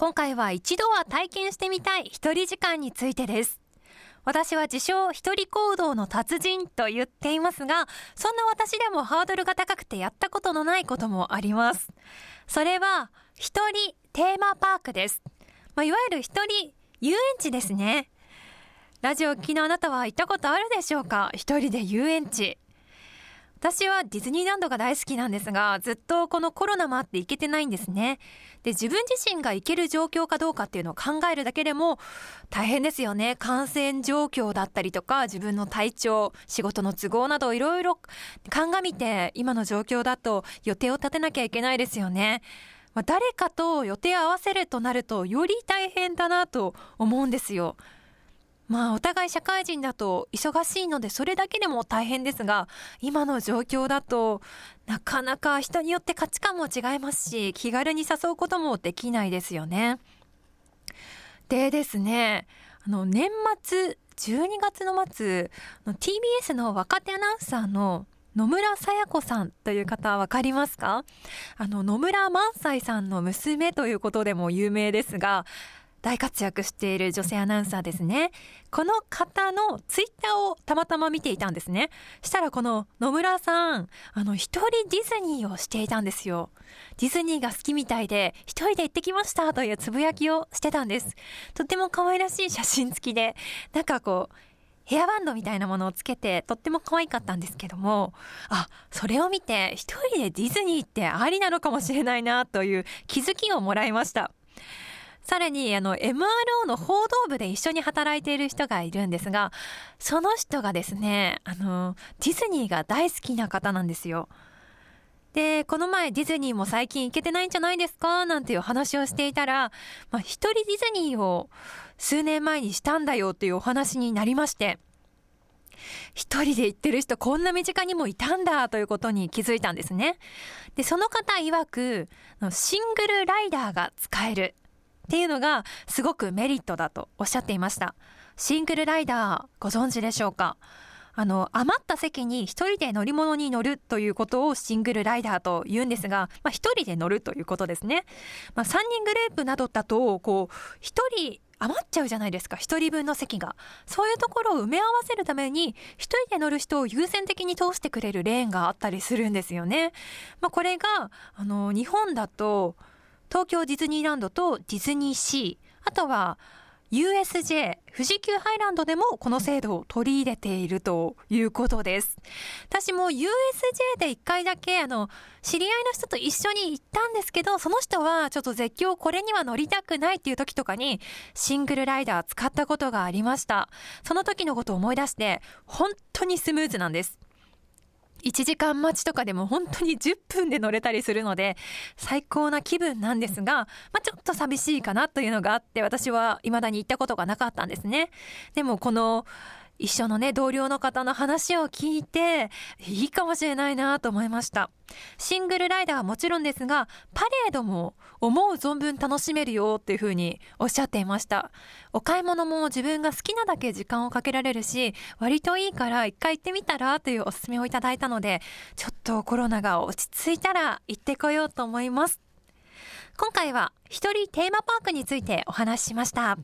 今回は一度は体験してみたい一人時間についてです。私は自称一人行動の達人と言っていますが、そんな私でもハードルが高くてやったことのないこともあります。それは、一人テーマパークです。まあ、いわゆる一人遊園地ですね。ラジオ聞きのあなたは行ったことあるでしょうか？一人で遊園地。私はディズニーランドが大好きなんですが、ずっとこのコロナもあって行けてないんですね。で、自分自身が行ける状況かどうかっていうのを考えるだけでも大変ですよね。感染状況だったりとか、自分の体調、仕事の都合などいろいろ鑑みて、今の状況だと予定を立てなきゃいけないですよね。まあ、誰かと予定を合わせるとなると、より大変だなと思うんですよ。まあ、お互い社会人だと忙しいのでそれだけでも大変ですが、今の状況だと、なかなか人によって価値観も違いますし、気軽に誘うこともできないですよね。でですね、あの、年末、12月の末、TBS の若手アナウンサーの野村さや子さんという方わかりますか？あの、野村萬斎さんの娘ということでも有名ですが、大活躍している女性アナウンサーですね。この方のツイッターをたまたま見ていたんですね。したらこの野村さん、あの、一人ディズニーをしていたんですよ。ディズニーが好きみたいで、一人で行ってきましたというつぶやきをしてたんです。とっても可愛らしい写真付きで、なんかこう、ヘアバンドみたいなものをつけてとっても可愛かったんですけども、あ、それを見て一人でディズニーってありなのかもしれないなという気づきをもらいました。さらに、あの、MRO の報道部で一緒に働いている人がいるんですが、その人がですね、あの、ディズニーが大好きな方なんですよ。で、この前ディズニーも最近行けてないんじゃないですか？なんていう話をしていたら、まあ、一人ディズニーを数年前にしたんだよっていうお話になりまして、一人で行ってる人こんな身近にもいたんだということに気づいたんですね。で、その方曰く、シングルライダーが使える。っていうのがすごくメリットだとおっしゃっていました。シングルライダーご存知でしょうか？あの、余った席に一人で乗り物に乗るということをシングルライダーと言うんですが、まあ一人で乗るということですね。まあ三人グループなどだと、こう、一人余っちゃうじゃないですか。一人分の席が。そういうところを埋め合わせるために、一人で乗る人を優先的に通してくれるレーンがあったりするんですよね。まあこれが、あの、日本だと、東京ディズニーランドとディズニーシー、あとは USJ、富士急ハイランドでもこの制度を取り入れているということです。私も USJ で一回だけあの、知り合いの人と一緒に行ったんですけど、その人はちょっと絶叫これには乗りたくないっていう時とかにシングルライダー使ったことがありました。その時のことを思い出して本当にスムーズなんです。1時間待ちとかでも本当に10分で乗れたりするので、最高な気分なんですが、まあ、ちょっと寂しいかなというのがあって、私は未だに行ったことがなかったんですね。でもこの、一緒のね、同僚の方の話を聞いて、いいかもしれないなと思いました。シングルライダーはもちろんですが、パレードも思う存分楽しめるよっていうふうにおっしゃっていました。お買い物も自分が好きなだけ時間をかけられるし、割といいから一回行ってみたらというおすすめをいただいたので、ちょっとコロナが落ち着いたら行ってこようと思います。今回は一人テーマパークについてお話ししました。